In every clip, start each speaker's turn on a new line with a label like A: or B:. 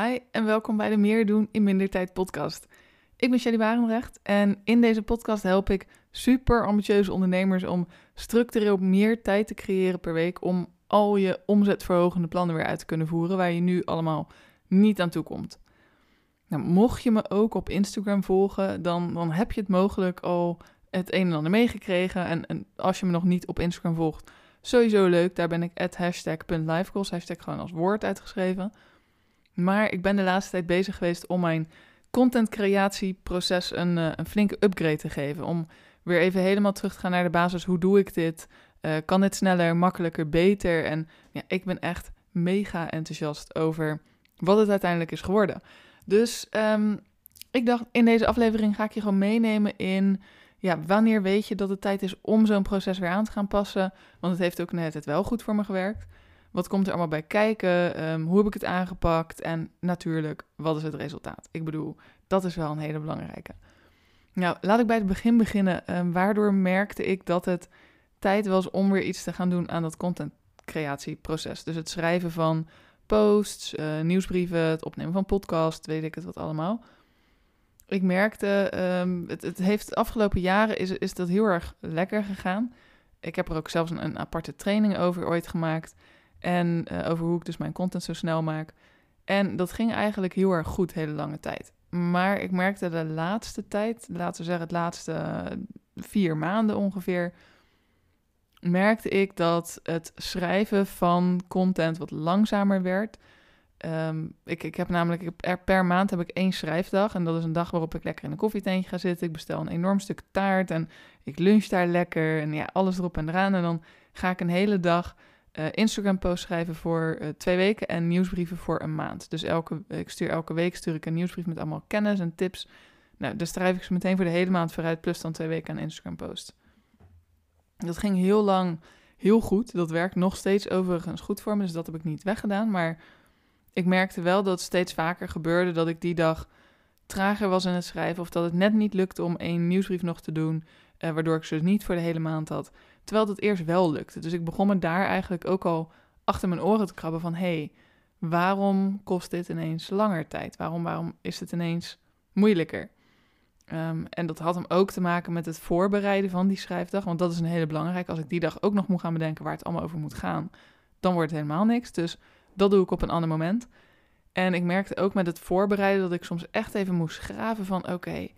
A: Hi en welkom bij de Meer doen in minder tijd podcast. Ik ben Shelly Barendrecht en in deze podcast help ik super ambitieuze ondernemers om structureel meer tijd te creëren per week om al je omzetverhogende plannen weer uit te kunnen voeren waar je nu allemaal niet aan toe komt. Nou, mocht je me ook op Instagram volgen, dan, dan heb je het mogelijk al het een en ander meegekregen. En, en als je me nog niet op Instagram volgt, sowieso leuk. Daar ben ik hashtag.lifegoals, hashtag gewoon als woord uitgeschreven. Maar ik ben de laatste tijd bezig geweest om mijn content creatieproces een, uh, een flinke upgrade te geven. Om weer even helemaal terug te gaan naar de basis. Hoe doe ik dit? Uh, kan dit sneller, makkelijker, beter? En ja, ik ben echt mega enthousiast over wat het uiteindelijk is geworden. Dus um, ik dacht, in deze aflevering ga ik je gewoon meenemen in ja, wanneer weet je dat het tijd is om zo'n proces weer aan te gaan passen? Want het heeft ook net het wel goed voor me gewerkt. Wat komt er allemaal bij kijken? Um, hoe heb ik het aangepakt? En natuurlijk, wat is het resultaat? Ik bedoel, dat is wel een hele belangrijke. Nou, laat ik bij het begin beginnen. Um, waardoor merkte ik dat het tijd was om weer iets te gaan doen aan dat contentcreatieproces. Dus het schrijven van posts, uh, nieuwsbrieven, het opnemen van podcast, weet ik het wat allemaal ik merkte, um, het, het, heeft de afgelopen jaren is, is dat heel erg lekker gegaan. Ik heb er ook zelfs een, een aparte training over ooit gemaakt. En uh, over hoe ik dus mijn content zo snel maak. En dat ging eigenlijk heel erg goed, hele lange tijd. Maar ik merkte de laatste tijd, laten we zeggen het laatste vier maanden ongeveer, merkte ik dat het schrijven van content wat langzamer werd. Um, ik, ik heb namelijk per maand heb ik één schrijfdag. En dat is een dag waarop ik lekker in een koffietentje ga zitten. Ik bestel een enorm stuk taart en ik lunch daar lekker. En ja, alles erop en eraan. En dan ga ik een hele dag uh, Instagram-post schrijven voor uh, twee weken en nieuwsbrieven voor een maand. Dus elke, ik stuur elke week stuur ik een nieuwsbrief met allemaal kennis en tips. Nou, dus schrijf ik ze meteen voor de hele maand vooruit, plus dan twee weken aan Instagram-post. Dat ging heel lang heel goed. Dat werkt nog steeds overigens goed voor me, dus dat heb ik niet weggedaan. Maar ik merkte wel dat het steeds vaker gebeurde dat ik die dag trager was in het schrijven. Of dat het net niet lukte om één nieuwsbrief nog te doen. Uh, waardoor ik ze niet voor de hele maand had. Terwijl het eerst wel lukte. Dus ik begon me daar eigenlijk ook al achter mijn oren te krabben van... hé, hey, waarom kost dit ineens langer tijd? Waarom, waarom is het ineens moeilijker? Um, en dat had hem ook te maken met het voorbereiden van die schrijfdag. Want dat is een hele belangrijke. Als ik die dag ook nog moet gaan bedenken waar het allemaal over moet gaan... dan wordt het helemaal niks. Dus dat doe ik op een ander moment. En ik merkte ook met het voorbereiden dat ik soms echt even moest graven van oké,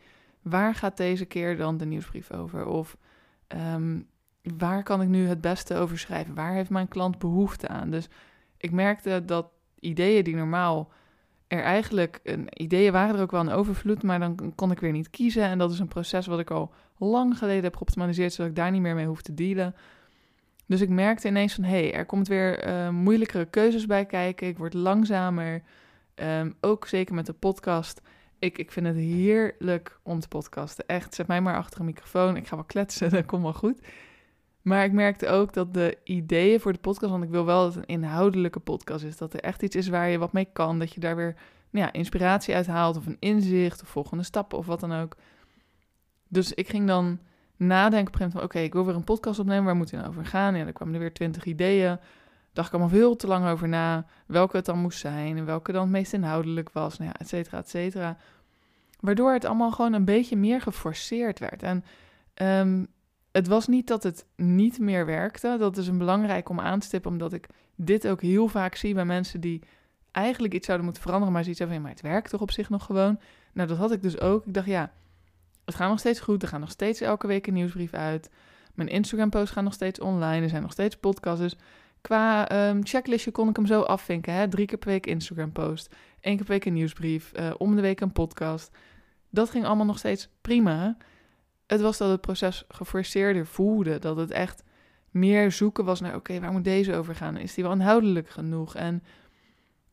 A: waar gaat deze keer dan de nieuwsbrief over? Of um, waar kan ik nu het beste over schrijven? Waar heeft mijn klant behoefte aan? Dus ik merkte dat ideeën die normaal er eigenlijk, ideeën waren er ook wel een overvloed, maar dan kon ik weer niet kiezen. En dat is een proces wat ik al lang geleden heb geoptimaliseerd, zodat ik daar niet meer mee hoef te dealen. Dus ik merkte ineens van, hé, hey, er komt weer uh, moeilijkere keuzes bij kijken. Ik word langzamer. Um, ook zeker met de podcast. Ik, ik vind het heerlijk om te podcasten. Echt, zet mij maar achter een microfoon. Ik ga wel kletsen, dat komt wel goed. Maar ik merkte ook dat de ideeën voor de podcast, want ik wil wel dat het een inhoudelijke podcast is. Dat er echt iets is waar je wat mee kan. Dat je daar weer nou ja, inspiratie uit haalt of een inzicht of volgende stappen of wat dan ook. Dus ik ging dan nadenken op een van... oké, ik wil weer een podcast opnemen, waar moet hij nou over gaan? Ja, dan kwamen er weer twintig ideeën. Dacht ik allemaal veel te lang over na, welke het dan moest zijn... en welke dan het meest inhoudelijk was, nou ja, et cetera, et cetera. Waardoor het allemaal gewoon een beetje meer geforceerd werd. En um, het was niet dat het niet meer werkte. Dat is een belangrijk om aan te stippen, omdat ik dit ook heel vaak zie bij mensen die eigenlijk iets zouden moeten veranderen, maar zoiets hebben van, ja, maar het werkt toch op zich nog gewoon? Nou, dat had ik dus ook. Ik dacht, ja, het gaat nog steeds goed. Er gaan nog steeds elke week een nieuwsbrief uit. Mijn Instagram-posts gaan nog steeds online. Er zijn nog steeds podcasts. Dus qua um, checklistje kon ik hem zo afvinken. Hè? Drie keer per week Instagram-post. één keer per week een nieuwsbrief. Uh, om de week een podcast. Dat ging allemaal nog steeds prima. Het was dat het proces geforceerder voelde. Dat het echt meer zoeken was naar... oké, waar moet deze over gaan? Is die wel inhoudelijk genoeg? En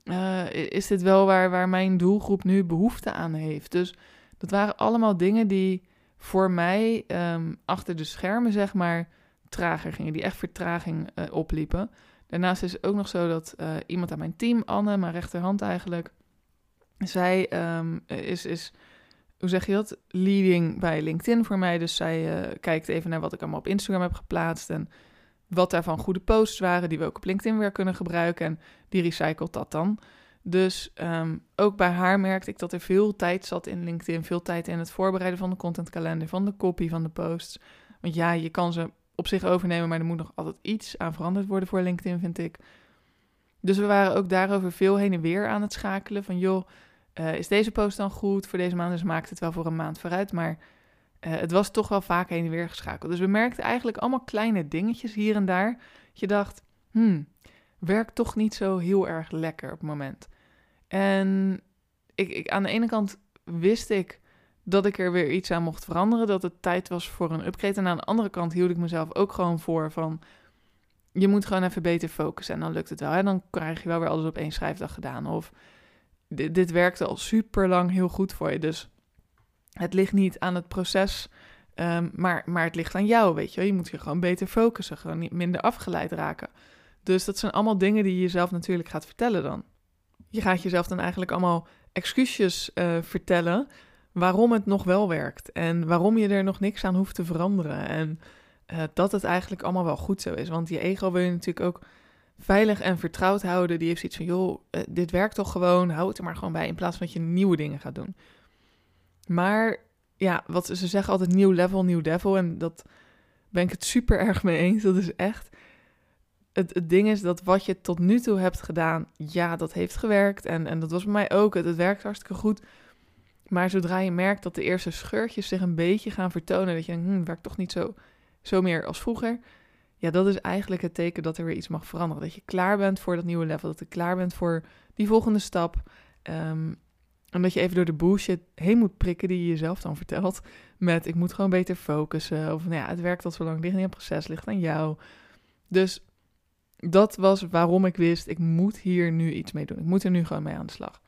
A: uh, is dit wel waar, waar mijn doelgroep nu behoefte aan heeft? Dus dat waren allemaal dingen die voor mij um, achter de schermen, zeg maar, trager gingen. Die echt vertraging uh, opliepen. Daarnaast is het ook nog zo dat uh, iemand aan mijn team, Anne, mijn rechterhand eigenlijk, zij um, is, is, hoe zeg je dat, leading bij LinkedIn voor mij. Dus zij uh, kijkt even naar wat ik allemaal op Instagram heb geplaatst en wat daarvan goede posts waren die we ook op LinkedIn weer kunnen gebruiken. En die recycelt dat dan. Dus ehm, ook bij haar merkte ik dat er veel tijd zat in LinkedIn. Veel tijd in het voorbereiden van de contentkalender, van de copy van de posts. Want ja, je kan ze op zich overnemen, maar er moet nog altijd iets aan veranderd worden voor LinkedIn, vind ik. Dus we waren ook daarover veel heen en weer aan het schakelen. Van joh, uh, is deze post dan goed voor deze maand? Dus maakt het wel voor een maand vooruit. Maar uh, het was toch wel vaak heen en weer geschakeld. Dus we merkten eigenlijk allemaal kleine dingetjes hier en daar. Je dacht, hmm, werkt toch niet zo heel erg lekker op het moment. En ik, ik, aan de ene kant wist ik dat ik er weer iets aan mocht veranderen. Dat het tijd was voor een upgrade. En aan de andere kant hield ik mezelf ook gewoon voor van... Je moet gewoon even beter focussen en dan lukt het wel. En dan krijg je wel weer alles op één schrijfdag gedaan. Of dit, dit werkte al super lang heel goed voor je. Dus het ligt niet aan het proces, um, maar, maar het ligt aan jou, weet je Je moet je gewoon beter focussen, gewoon niet minder afgeleid raken. Dus dat zijn allemaal dingen die je jezelf natuurlijk gaat vertellen dan. Je gaat jezelf dan eigenlijk allemaal excuusjes uh, vertellen waarom het nog wel werkt. En waarom je er nog niks aan hoeft te veranderen. En uh, dat het eigenlijk allemaal wel goed zo is. Want je ego wil je natuurlijk ook veilig en vertrouwd houden. Die heeft zoiets van, joh, uh, dit werkt toch gewoon, hou het er maar gewoon bij. In plaats van dat je nieuwe dingen gaat doen. Maar ja, wat ze zeggen altijd nieuw level, nieuw devil. En dat ben ik het super erg mee eens. Dat is echt. Het, het ding is dat wat je tot nu toe hebt gedaan, ja, dat heeft gewerkt. En, en dat was bij mij ook. Het, werkt hartstikke goed. Maar zodra je merkt dat de eerste scheurtjes zich een beetje gaan vertonen, dat je denkt, hm, werkt toch niet zo, zo meer als vroeger. Ja, dat is eigenlijk het teken dat er weer iets mag veranderen. Dat je klaar bent voor dat nieuwe level. Dat je klaar bent voor die volgende stap. Um, omdat je even door de bullshit heen moet prikken die je jezelf dan vertelt. Met ik moet gewoon beter focussen. Of nou ja, het werkt al zo lang, ligt aan het proces, ligt aan jou. Dus dat was waarom ik wist, ik moet hier nu iets mee doen. Ik moet er nu gewoon mee aan de slag.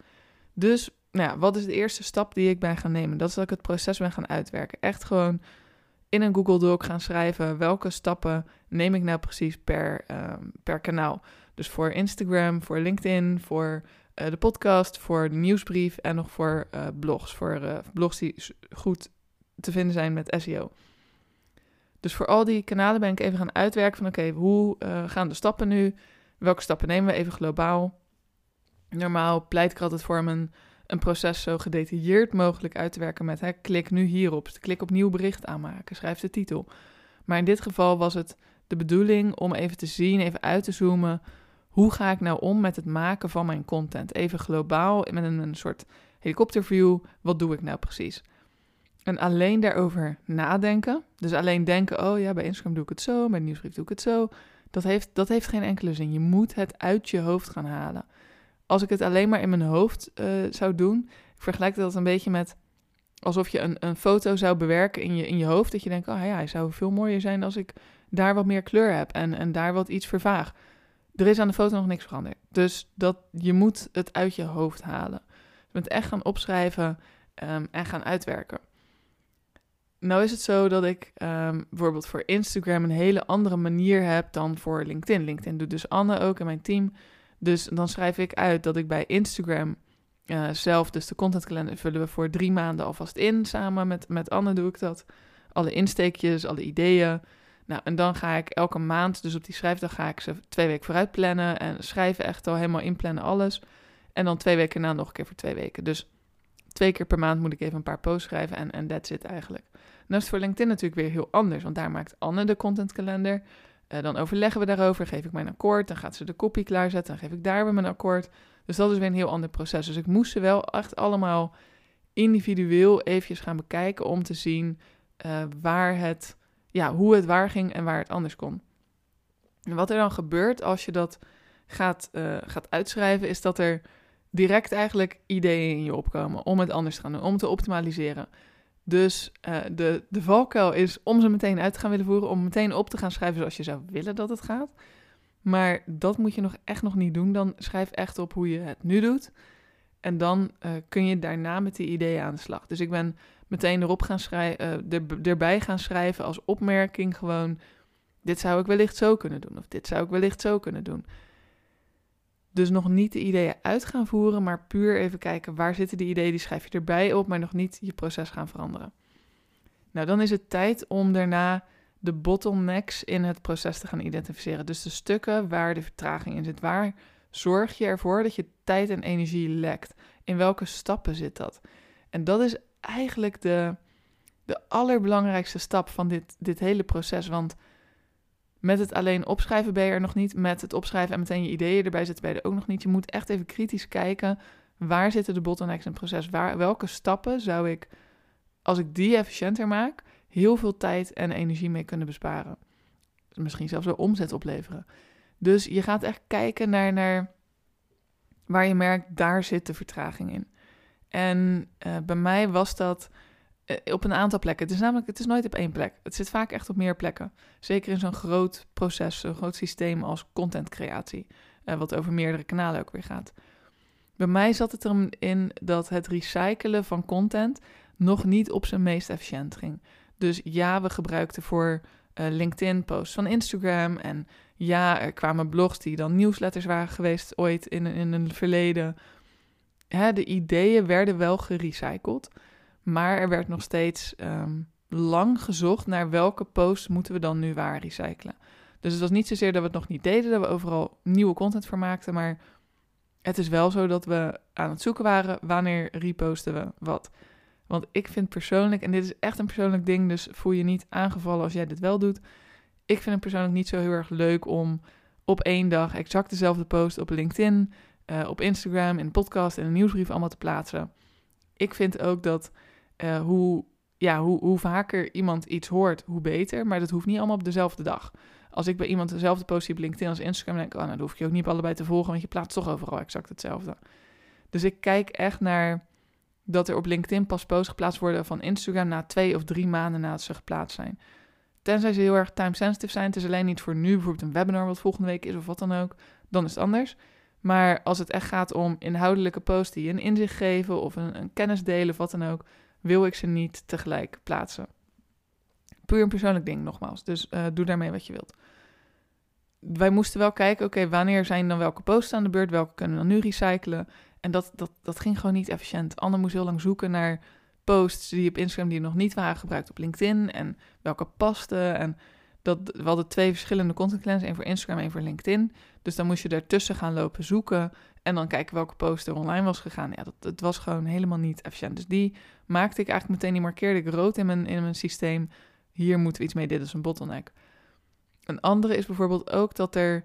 A: Dus nou ja, wat is de eerste stap die ik ben gaan nemen? Dat is dat ik het proces ben gaan uitwerken. Echt gewoon in een Google Doc gaan schrijven. Welke stappen neem ik nou precies per, um, per kanaal? Dus voor Instagram, voor LinkedIn, voor uh, de podcast, voor de nieuwsbrief en nog voor uh, blogs. Voor uh, blogs die goed te vinden zijn met SEO. Dus voor al die kanalen ben ik even gaan uitwerken van oké, hoe gaan de stappen nu? Welke stappen nemen we even globaal? Normaal pleit ik altijd voor een, een proces zo gedetailleerd mogelijk uit te werken met hè, klik nu hierop, klik op nieuw bericht aanmaken, schrijf de titel. Maar in dit geval was het de bedoeling om even te zien, even uit te zoomen hoe ga ik nou om met het maken van mijn content? Even globaal, met een, een soort helikopterview, wat doe ik nou precies? En alleen daarover nadenken, dus alleen denken, oh ja, bij Instagram doe ik het zo, bij nieuwsbrief doe ik het zo, dat heeft, dat heeft geen enkele zin. Je moet het uit je hoofd gaan halen. Als ik het alleen maar in mijn hoofd uh, zou doen, ik vergelijk dat een beetje met alsof je een, een foto zou bewerken in je, in je hoofd, dat je denkt, oh ja, hij zou veel mooier zijn als ik daar wat meer kleur heb en, en daar wat iets vervaag er is aan de foto nog niks veranderd. Dus dat, je moet het uit je hoofd halen. Je moet echt gaan opschrijven um, en gaan uitwerken. Nou is het zo dat ik um, bijvoorbeeld voor Instagram een hele andere manier heb dan voor LinkedIn. LinkedIn doet dus Anne ook in mijn team. Dus dan schrijf ik uit dat ik bij Instagram uh, zelf, dus de contentkalender vullen we voor drie maanden alvast in. Samen met, met Anne doe ik dat. Alle insteekjes, alle ideeën. Nou, en dan ga ik elke maand, dus op die schrijfdag ga ik ze twee weken vooruit plannen en schrijven echt al helemaal inplannen alles. En dan twee weken na nog een keer voor twee weken. Dus twee keer per maand moet ik even een paar posts schrijven en, en that's it eigenlijk. En dat is voor LinkedIn natuurlijk weer heel anders, want daar maakt Anne de contentkalender. Uh, dan overleggen we daarover, geef ik mijn akkoord, dan gaat ze de kopie klaarzetten, dan geef ik daar weer mijn akkoord. Dus dat is weer een heel ander proces. Dus ik moest ze wel echt allemaal individueel eventjes gaan bekijken om te zien uh, waar het ja, hoe het waar ging en waar het anders kon. En wat er dan gebeurt als je dat gaat, uh, gaat uitschrijven, is dat er direct eigenlijk ideeën in je opkomen om het anders te gaan doen, om te optimaliseren. Dus uh, de, de valkuil is om ze meteen uit te gaan willen voeren, om meteen op te gaan schrijven zoals je zou willen dat het gaat. Maar dat moet je nog echt nog niet doen. Dan schrijf echt op hoe je het nu doet. En dan uh, kun je daarna met die ideeën aan de slag. Dus ik ben meteen erop gaan schrijven, er, erbij gaan schrijven als opmerking gewoon, dit zou ik wellicht zo kunnen doen of dit zou ik wellicht zo kunnen doen. Dus nog niet de ideeën uit gaan voeren, maar puur even kijken waar zitten die ideeën, die schrijf je erbij op, maar nog niet je proces gaan veranderen. Nou, dan is het tijd om daarna de bottlenecks in het proces te gaan identificeren. Dus de stukken waar de vertraging in zit. Waar zorg je ervoor dat je tijd en energie lekt? In welke stappen zit dat? En dat is eigenlijk de, de allerbelangrijkste stap van dit, dit hele proces. Want met het alleen opschrijven ben je er nog niet. Met het opschrijven en meteen je ideeën erbij zitten ben je er ook nog niet. Je moet echt even kritisch kijken. Waar zitten de bottlenecks in het proces? Waar, welke stappen zou ik, als ik die efficiënter maak, heel veel tijd en energie mee kunnen besparen? Misschien zelfs wel omzet opleveren. Dus je gaat echt kijken naar, naar waar je merkt, daar zit de vertraging in. En uh, bij mij was dat op een aantal plekken. Het is namelijk, het is nooit op één plek. Het zit vaak echt op meer plekken. Zeker in zo'n groot proces, zo'n groot systeem als contentcreatie. Uh, wat over meerdere kanalen ook weer gaat. Bij mij zat het erin dat het recyclen van content nog niet op zijn meest efficiënt ging. Dus ja, we gebruikten voor uh, LinkedIn-posts van Instagram. En ja, er kwamen blogs die dan nieuwsletters waren geweest ooit in, in een verleden. Hè, de ideeën werden wel gerecycled, maar er werd nog steeds um, lang gezocht naar welke posts moeten we dan nu waar recyclen. Dus het was niet zozeer dat we het nog niet deden, dat we overal nieuwe content voor maakten, maar het is wel zo dat we aan het zoeken waren wanneer reposten we wat. Want ik vind persoonlijk, en dit is echt een persoonlijk ding, dus voel je niet aangevallen als jij dit wel doet. Ik vind het persoonlijk niet zo heel erg leuk om op één dag exact dezelfde post op LinkedIn, uh, op Instagram, in een podcast en een nieuwsbrief allemaal te plaatsen. Ik vind ook dat uh, hoe, ja, hoe, hoe vaker iemand iets hoort, hoe beter. Maar dat hoeft niet allemaal op dezelfde dag. Als ik bij iemand dezelfde post zie op LinkedIn als Instagram, denk ik, oh, nou, dan hoef je ook niet allebei te volgen, want je plaatst toch overal exact hetzelfde. Dus ik kijk echt naar dat er op LinkedIn pas posts geplaatst worden van Instagram na twee of drie maanden nadat ze geplaatst zijn. Tenzij ze heel erg time-sensitive zijn. Het is alleen niet voor nu, bijvoorbeeld een webinar wat volgende week is of wat dan ook. Dan is het anders. Maar als het echt gaat om inhoudelijke posts die een inzicht geven of een, een kennis delen of wat dan ook, wil ik ze niet tegelijk plaatsen. Puur een persoonlijk ding, nogmaals. Dus uh, doe daarmee wat je wilt. Wij moesten wel kijken, oké, wanneer zijn dan welke posts aan de beurt? Welke kunnen we dan nu recyclen? En dat, dat, dat ging gewoon niet efficiënt. Anne moest heel lang zoeken naar posts die op Instagram die nog niet waren gebruikt op LinkedIn. En welke pasten. En dat, we hadden twee verschillende content plans. één voor Instagram, één voor LinkedIn. Dus dan moest je ertussen gaan lopen zoeken. En dan kijken welke post er online was gegaan. Ja, dat, dat was gewoon helemaal niet efficiënt. Dus die maakte ik eigenlijk meteen, die markeerde ik rood in mijn, in mijn systeem. Hier moeten we iets mee, dit is een bottleneck. Een andere is bijvoorbeeld ook dat er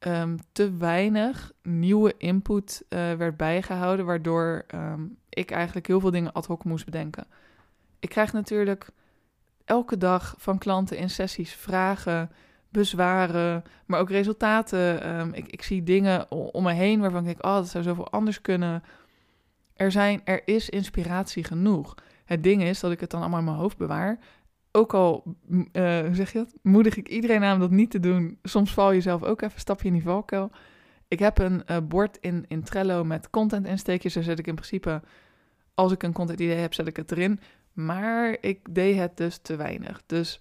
A: um, te weinig nieuwe input uh, werd bijgehouden, waardoor um, ik eigenlijk heel veel dingen ad hoc moest bedenken. Ik krijg natuurlijk elke dag van klanten in sessies vragen, bezwaren, maar ook resultaten. Um, ik, ik, zie dingen om me heen waarvan ik denk, oh, dat zou zoveel anders kunnen. Er, zijn, er is inspiratie genoeg. Het ding is dat ik het dan allemaal in mijn hoofd bewaar ook al, uh, hoe zeg je dat? Moedig ik iedereen aan om dat niet te doen. Soms val je zelf ook even, stap je in die valkuil. Ik heb een uh, bord in, in Trello met content insteekjes. Daar zet ik in principe, als ik een content idee heb, zet ik het erin. Maar ik deed het dus te weinig. Dus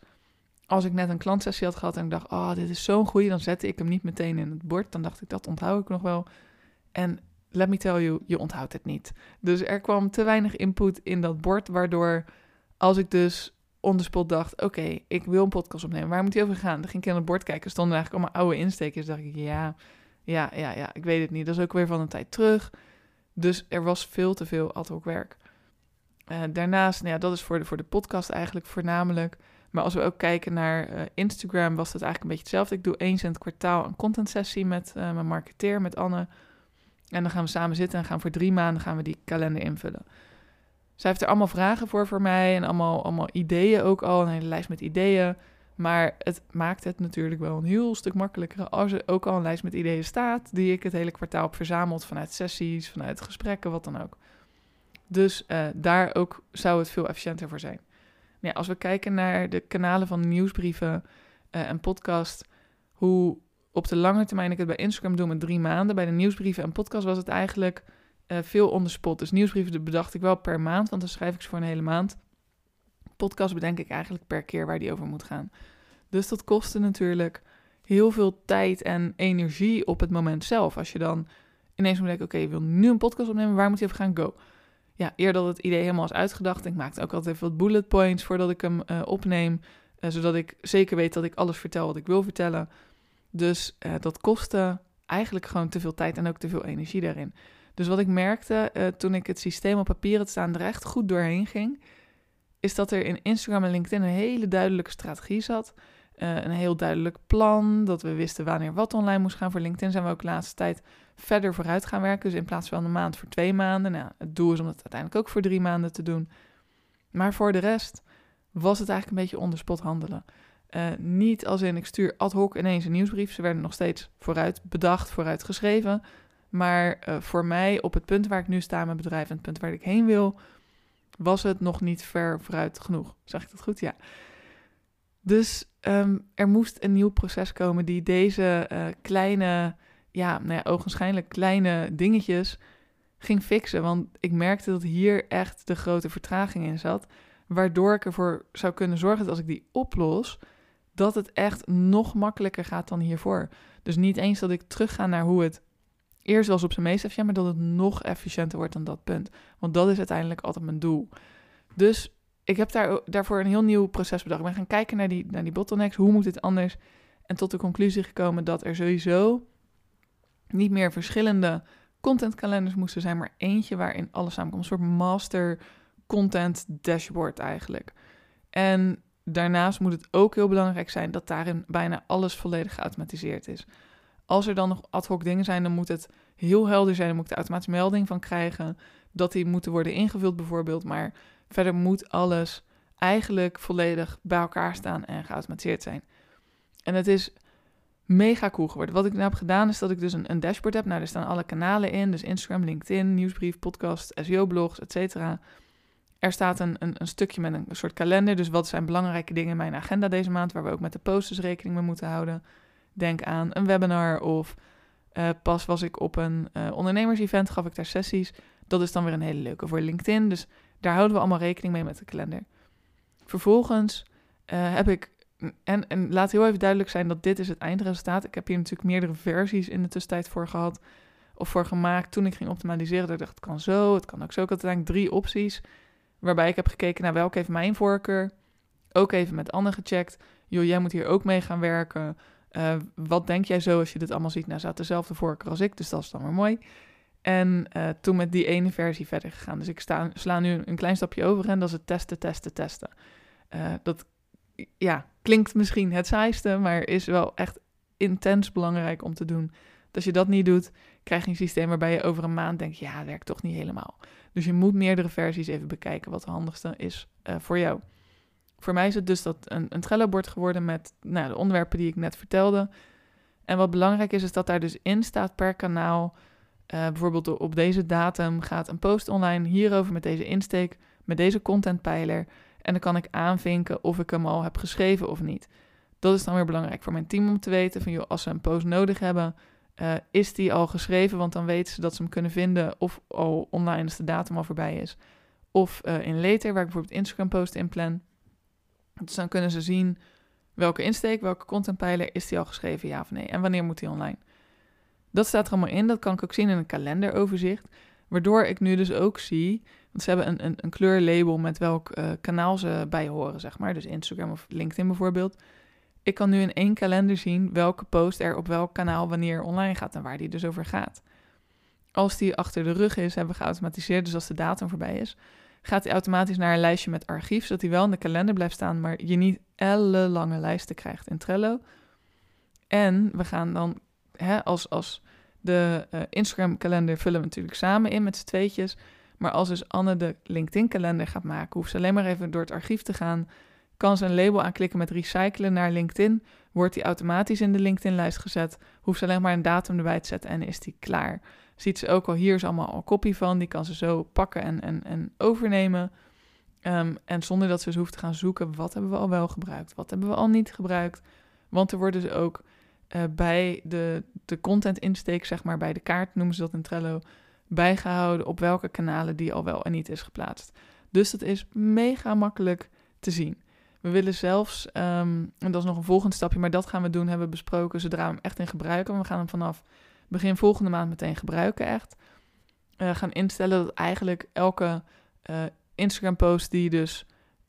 A: als ik net een klantsessie had gehad en ik dacht, oh, dit is zo'n goeie, dan zette ik hem niet meteen in het bord. Dan dacht ik, dat onthoud ik nog wel. En let me tell you, je onthoudt het niet. Dus er kwam te weinig input in dat bord, waardoor als ik dus on dacht, oké, ik wil een podcast opnemen. Waar moet hij over gaan? Dan ging ik aan het bord kijken. Stonden eigenlijk allemaal oude instekers. dacht ik, ja, ja, ja, ja, ik weet het niet. Dat is ook weer van een tijd terug. Dus er was veel te veel ad hoc werk. Uh, daarnaast, nou ja, dat is voor de, voor de podcast eigenlijk voornamelijk. Maar als we ook kijken naar uh, Instagram, was dat eigenlijk een beetje hetzelfde. Ik doe eens in het kwartaal een content sessie met uh, mijn marketeer, met Anne. En dan gaan we samen zitten en gaan voor drie maanden gaan we die kalender invullen. Zij heeft er allemaal vragen voor voor mij en allemaal, allemaal ideeën ook al, een hele lijst met ideeën. Maar het maakt het natuurlijk wel een heel stuk makkelijker als er ook al een lijst met ideeën staat, die ik het hele kwartaal heb verzameld vanuit sessies, vanuit gesprekken, wat dan ook. Dus uh, daar ook zou het veel efficiënter voor zijn. Als we kijken naar de kanalen van nieuwsbrieven uh, en podcast, hoe op de lange termijn ik het bij Instagram doe met drie maanden, bij de nieuwsbrieven en podcast was het eigenlijk uh, veel on the spot. Dus nieuwsbrieven bedacht ik wel per maand, want dan schrijf ik ze voor een hele maand. Podcast bedenk ik eigenlijk per keer waar die over moet gaan. Dus dat kostte natuurlijk heel veel tijd en energie op het moment zelf. Als je dan ineens moet denken, oké, okay, je wil nu een podcast opnemen, waar moet je over gaan? Go. Ja, eerder dat het idee helemaal is uitgedacht. Ik maakte ook altijd even wat bullet points voordat ik hem uh, opneem. Uh, zodat ik zeker weet dat ik alles vertel wat ik wil vertellen. Dus uh, dat kostte eigenlijk gewoon te veel tijd en ook te veel energie daarin. Dus wat ik merkte toen ik het systeem op papier het staan er echt goed doorheen ging, is dat er in Instagram en LinkedIn een hele duidelijke strategie zat. Uh, een heel duidelijk plan, dat we wisten wanneer wat online moest gaan. Voor LinkedIn zijn we ook de laatste tijd verder vooruit gaan werken. Dus in plaats van een maand voor twee maanden. Nou, het doel is om het uiteindelijk ook voor drie maanden te doen. Maar voor de rest was het eigenlijk een beetje onderspot handelen. Uh, niet als in ik stuur ad hoc ineens een nieuwsbrief. Ze werden nog steeds vooruit bedacht, vooruit geschreven. Maar uh, voor mij op het punt waar ik nu sta mijn bedrijf en het punt waar ik heen wil, was het nog niet ver vooruit genoeg. Zeg ik dat goed? Ja. Dus um, er moest een nieuw proces komen die deze uh, kleine, ja, nou ja, ogenschijnlijk kleine dingetjes ging fixen. Want ik merkte dat hier echt de grote vertraging in zat. Waardoor ik ervoor zou kunnen zorgen dat als ik die oplos, dat het echt nog makkelijker gaat dan hiervoor. Dus niet eens dat ik terugga naar hoe het eerst was op zijn meest efficiënt, maar dat het nog efficiënter wordt dan dat punt. Want dat is uiteindelijk altijd mijn doel. Dus ik heb daar, daarvoor een heel nieuw proces bedacht. Ik ben gaan kijken naar die, naar die bottlenecks. Hoe moet het anders? En tot de conclusie gekomen dat er sowieso niet meer verschillende contentkalenders moesten zijn, maar eentje waarin alles samenkomt. Een soort master content dashboard eigenlijk. En daarnaast moet het ook heel belangrijk zijn dat daarin bijna alles volledig geautomatiseerd is. Als er dan nog ad hoc dingen zijn, dan moet het heel helder zijn. Dan moet ik de automatische melding van krijgen dat die moeten worden ingevuld bijvoorbeeld. Maar verder moet alles eigenlijk volledig bij elkaar staan en geautomatiseerd zijn. En het is mega cool geworden. Wat ik nu heb gedaan is dat ik dus een, een dashboard heb. Nou, er staan alle kanalen in. Dus Instagram, LinkedIn, nieuwsbrief, podcast, SEO-blogs, et cetera. Er staat een, een, een, stukje met een, soort kalender. Dus wat zijn belangrijke dingen in mijn agenda deze maand... waar we ook met de posters rekening mee moeten houden. Denk aan een webinar of uh, pas was ik op een uh, ondernemers-event, gaf ik daar sessies. Dat is dan weer een hele leuke voor LinkedIn. Dus daar houden we allemaal rekening mee met de kalender. Vervolgens uh, heb ik, en, en laat heel even duidelijk zijn dat dit is het eindresultaat. Ik heb hier natuurlijk meerdere versies in de tussentijd voor gehad of voor gemaakt. Toen ik ging optimaliseren, dat ik dacht, het kan zo, het kan ook zo. Ik had uiteindelijk drie opties, waarbij ik heb gekeken naar welke heeft mijn voorkeur. Ook even met Anne gecheckt. Joh, jij moet hier ook mee gaan werken. Uh, wat denk jij zo als je dit allemaal ziet? Nou, ze had dezelfde voorkeur als ik, dus dat is dan weer mooi. En uh, toen met die ene versie verder gegaan. Dus ik sta, sla nu een klein stapje over en dat is het testen, testen, testen. Uh, dat ja, klinkt misschien het saaiste, maar is wel echt intens belangrijk om te doen. Dat als je dat niet doet, krijg je een systeem waarbij je over een maand denkt, ja, werkt toch niet helemaal. Dus je moet meerdere versies even bekijken wat de handigste is uh, voor jou. Voor mij is het dus dat een, een Trello-bord geworden met nou, de onderwerpen die ik net vertelde. En wat belangrijk is, is dat daar dus in staat per kanaal. Uh, bijvoorbeeld op deze datum gaat een post online hierover met deze insteek, met deze contentpijler. En dan kan ik aanvinken of ik hem al heb geschreven of niet. Dat is dan weer belangrijk voor mijn team om te weten. Van joh, als ze een post nodig hebben, uh, is die al geschreven? Want dan weten ze dat ze hem kunnen vinden of al online als de datum al voorbij is. Of uh, in later, waar ik bijvoorbeeld Instagram post in plan. Dus dan kunnen ze zien welke insteek, welke contentpijler is die al geschreven, ja of nee. En wanneer moet die online. Dat staat er allemaal in. Dat kan ik ook zien in een kalenderoverzicht. Waardoor ik nu dus ook zie, want ze hebben een, een, een kleurlabel met welk uh, kanaal ze bij horen, zeg maar. Dus Instagram of LinkedIn bijvoorbeeld. Ik kan nu in één kalender zien welke post er op welk kanaal wanneer online gaat en waar die dus over gaat. Als die achter de rug is, hebben we geautomatiseerd, dus als de datum voorbij is, gaat hij automatisch naar een lijstje met archief, zodat hij wel in de kalender blijft staan, maar je niet ellenlange lijsten krijgt in Trello. En we gaan dan, hè, als, als de uh, Instagram-kalender vullen we natuurlijk samen in met z'n tweetjes. Maar als dus Anne de LinkedIn-kalender gaat maken, hoeft ze alleen maar even door het archief te gaan. Kan ze een label aanklikken met recyclen naar LinkedIn, wordt die automatisch in de LinkedIn-lijst gezet. Hoeft ze alleen maar een datum erbij te zetten en is die klaar ziet ze ook al, hier is allemaal al kopie van. Die kan ze zo pakken en, en, en overnemen. Um, en zonder dat ze dus hoeft te gaan zoeken, wat hebben we al wel gebruikt? Wat hebben we al niet gebruikt? Want er worden ze ook uh, bij de, de content insteek, zeg maar, bij de kaart noemen ze dat in Trello, bijgehouden op welke kanalen die al wel en niet is geplaatst. Dus dat is mega makkelijk te zien. We willen zelfs, um, en dat is nog een volgend stapje, maar dat gaan we doen, hebben we besproken zodra we hem echt in gebruiken. We gaan hem vanaf begin volgende maand meteen gebruiken echt. Uh, gaan instellen dat eigenlijk elke uh, Instagram post die dus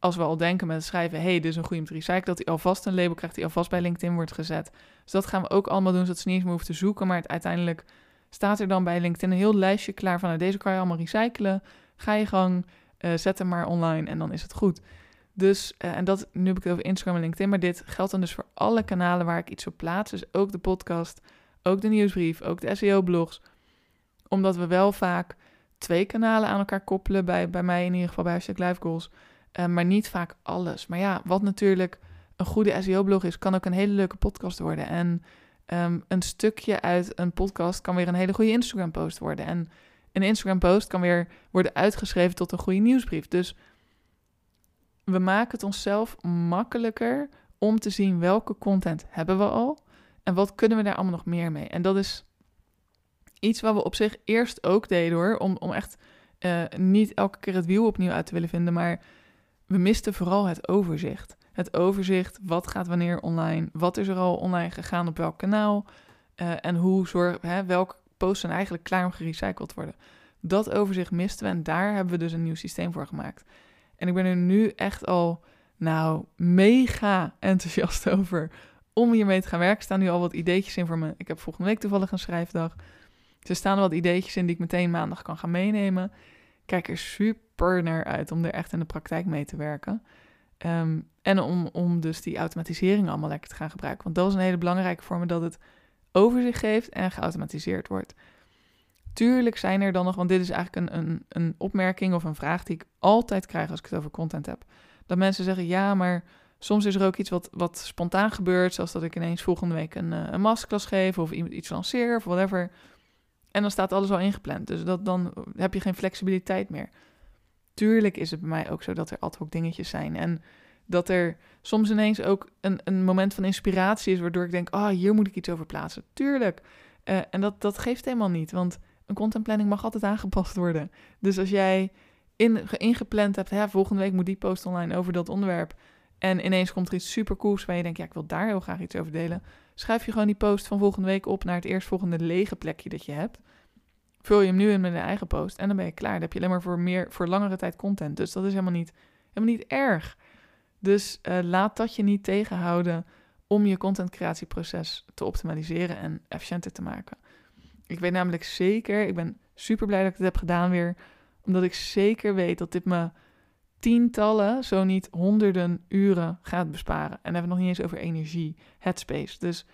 A: als we al denken met het schrijven, hey, is een goede om te recyclen, dat hij alvast een label krijgt die alvast bij LinkedIn wordt gezet. Dus dat gaan we ook allemaal doen, zodat ze niet eens meer hoeven te zoeken, maar het uiteindelijk staat er dan bij LinkedIn een heel lijstje klaar van, nou, deze kan je allemaal recyclen, ga je gang, uh, zet hem maar online en dan is het goed. Dus, uh, en dat, nu heb ik het over Instagram en LinkedIn, maar dit geldt dan dus voor alle kanalen waar ik iets op plaats. Dus ook de podcast, ook de nieuwsbrief, ook de SEO-blogs. Omdat we wel vaak twee kanalen aan elkaar koppelen, bij, bij mij in ieder geval bij Hashtag Live Goals. Uh, maar niet vaak alles. Maar ja, wat natuurlijk een goede SEO-blog is, kan ook een hele leuke podcast worden. En um, een stukje uit een podcast kan weer een hele goede Instagram-post worden. En een Instagram-post kan weer worden uitgeschreven tot een goede nieuwsbrief. Dus we maken het onszelf makkelijker om te zien welke content hebben we al en wat kunnen we daar allemaal nog meer mee. En dat is iets wat we op zich eerst ook deden hoor, om, om echt uh, niet elke keer het wiel opnieuw uit te willen vinden, maar we misten vooral het overzicht. Het overzicht, wat gaat wanneer online, wat is er al online gegaan op welk kanaal uh, en hoe zorg, hè, welk posts zijn eigenlijk klaar om gerecycled worden. Dat overzicht misten we en daar hebben we dus een nieuw systeem voor gemaakt. En ik ben er nu echt al, nou, mega enthousiast over om hiermee te gaan werken. Er staan nu al wat ideetjes in voor me. Ik heb volgende week toevallig een schrijfdag. Er staan wat ideetjes in die ik meteen maandag kan gaan meenemen. Kijk er super naar uit om er echt in de praktijk mee te werken. Um, en om, om dus die automatisering allemaal lekker te gaan gebruiken. Want dat is een hele belangrijke voor dat het overzicht geeft en geautomatiseerd wordt. Tuurlijk zijn er dan nog, want dit is eigenlijk een, een, een opmerking of een vraag die ik altijd krijg als ik het over content heb. Dat mensen zeggen, ja, maar soms is er ook iets wat, wat spontaan gebeurt, zoals dat ik ineens volgende week een, eh, een masterclass geef of iets lanceer of whatever. En dan staat alles al ingepland, dus dat, dan heb je geen flexibiliteit meer. Tuurlijk is het bij mij ook zo dat er ad hoc dingetjes zijn en dat er soms ineens ook een, een moment van inspiratie is, waardoor ik denk, ah, oh, hier moet ik iets over plaatsen. Tuurlijk. Uh, en dat, dat geeft helemaal niet, want een contentplanning mag altijd aangepast worden. Dus als jij in, ingepland hebt, hè, volgende week moet die post online over dat onderwerp. En ineens komt er iets super cools waar je denkt, ja, ik wil daar heel graag iets over delen. Schrijf je gewoon die post van volgende week op naar het eerstvolgende lege plekje dat je hebt. Vul je hem nu in met een eigen post en dan ben je klaar. Dan heb je alleen maar voor, meer, voor langere tijd content. Dus dat is helemaal niet, helemaal niet erg. Dus uh, laat dat je niet tegenhouden om je contentcreatieproces te optimaliseren en efficiënter te maken. Ik weet namelijk zeker, ik ben super blij dat ik het heb gedaan weer, omdat ik zeker weet dat dit me tientallen, zo niet honderden uren gaat besparen. En dan hebben we nog niet eens over energie, headspace. Dus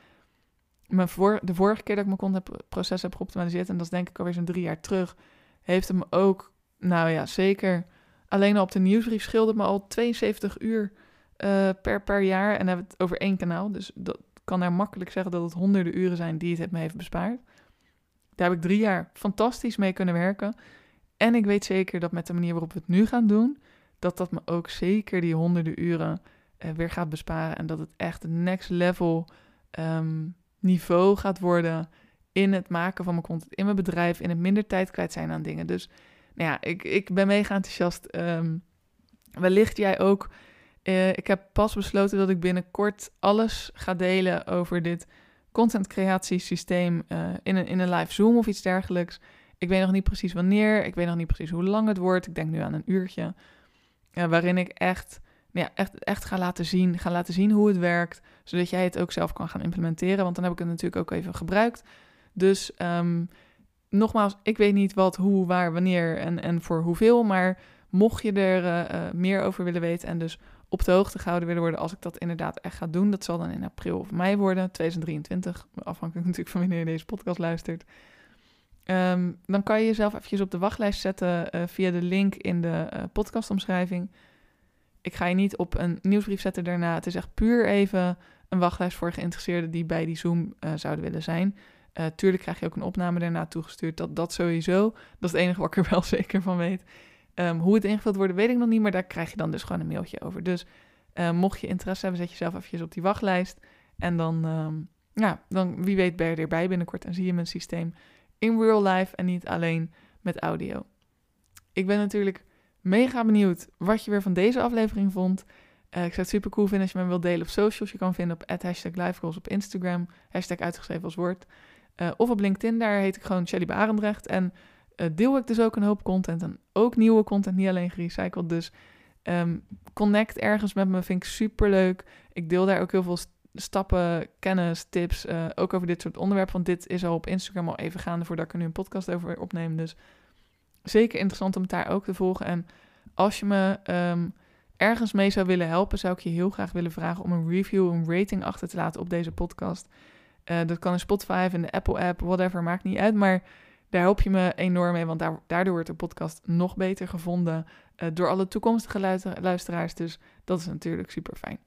A: mijn voor, de vorige keer dat ik mijn contentproces heb geoptimaliseerd, en dat is denk ik alweer zo'n drie jaar terug, heeft het me ook, nou ja, zeker alleen al op de nieuwsbrief scheelde me al 72 uur uh, per, per jaar. En dan hebben we het over één kanaal. Dus dat kan daar makkelijk zeggen dat het honderden uren zijn die het me heeft bespaard. Daar heb ik drie jaar fantastisch mee kunnen werken. En ik weet zeker dat met de manier waarop we het nu gaan doen, dat dat me ook zeker die honderden uren uh, weer gaat besparen. En dat het echt next level um, niveau gaat worden in het maken van mijn content, in mijn bedrijf, in het minder tijd kwijt zijn aan dingen. Dus nou ja, ik, ik ben mega enthousiast. Um, wellicht jij ook. Uh, ik heb pas besloten dat ik binnenkort alles ga delen over dit content creatiesysteem uh, in, een, in een live Zoom of iets dergelijks. Ik weet nog niet precies wanneer, ik weet nog niet precies hoe lang het wordt. Ik denk nu aan een uurtje. Uh, waarin ik echt, ja, echt, echt ga laten zien, ga laten zien hoe het werkt. Zodat jij het ook zelf kan gaan implementeren. Want dan heb ik het natuurlijk ook even gebruikt. Dus um, nogmaals, ik weet niet wat, hoe, waar, wanneer en, en voor hoeveel. Maar mocht je er uh, uh, meer over willen weten en dus op de hoogte gehouden willen worden als ik dat inderdaad echt ga doen. Dat zal dan in april of mei worden, 2023. Afhankelijk natuurlijk van wanneer je deze podcast luistert. Um, dan kan je jezelf eventjes op de wachtlijst zetten uh, via de link in de podcastomschrijving. Ik ga je niet op een nieuwsbrief zetten daarna. Het is echt puur even een wachtlijst voor geïnteresseerden die bij die Zoom uh, zouden willen zijn. tuurlijk krijg je ook een opname daarna toegestuurd. Dat, dat sowieso. Dat is het enige wat ik er wel zeker van weet. Um, hoe het ingevuld wordt, weet ik nog niet, maar daar krijg je dan dus gewoon een mailtje over. Dus uh, mocht je interesse hebben, zet jezelf eventjes op die wachtlijst. En dan, um, ja, dan wie weet ben je erbij binnenkort en zie je mijn systeem in real life en niet alleen met audio. Ik ben natuurlijk mega benieuwd wat je weer van deze aflevering vond. Uh, ik zou het super cool vinden als je me wilt delen op socials. Je kan vinden op hashtag livegoals op Instagram, hashtag uitgeschreven als woord. Uh, of op LinkedIn, daar heet ik gewoon Shelly Barendrecht. En uh, deel ik dus ook een hoop content en ook nieuwe content, niet alleen gerecycled. Dus Ehm, connect ergens met me, vind ik super leuk. Ik deel daar ook heel veel stappen, kennis, tips, ook over dit soort onderwerpen. Want dit is al op Instagram al even gaande voordat ik er nu een podcast over opneem. Dus zeker interessant om het daar ook te volgen. En als je me ehm, ergens mee zou willen helpen, zou ik je heel graag willen vragen om een review, een rating achter te laten op deze podcast. Uh, dat kan in Spotify in de Apple-app, whatever, maakt niet uit. Maar daar help je me enorm mee, want daardoor wordt de podcast nog beter gevonden uh, door alle toekomstige luisteraars. Dus dat is natuurlijk super fijn.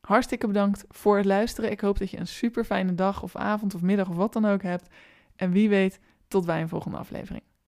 A: Hartstikke bedankt voor het luisteren. Ik hoop dat je een super fijne dag of avond of middag of wat dan ook hebt. En wie weet, tot bij een volgende aflevering.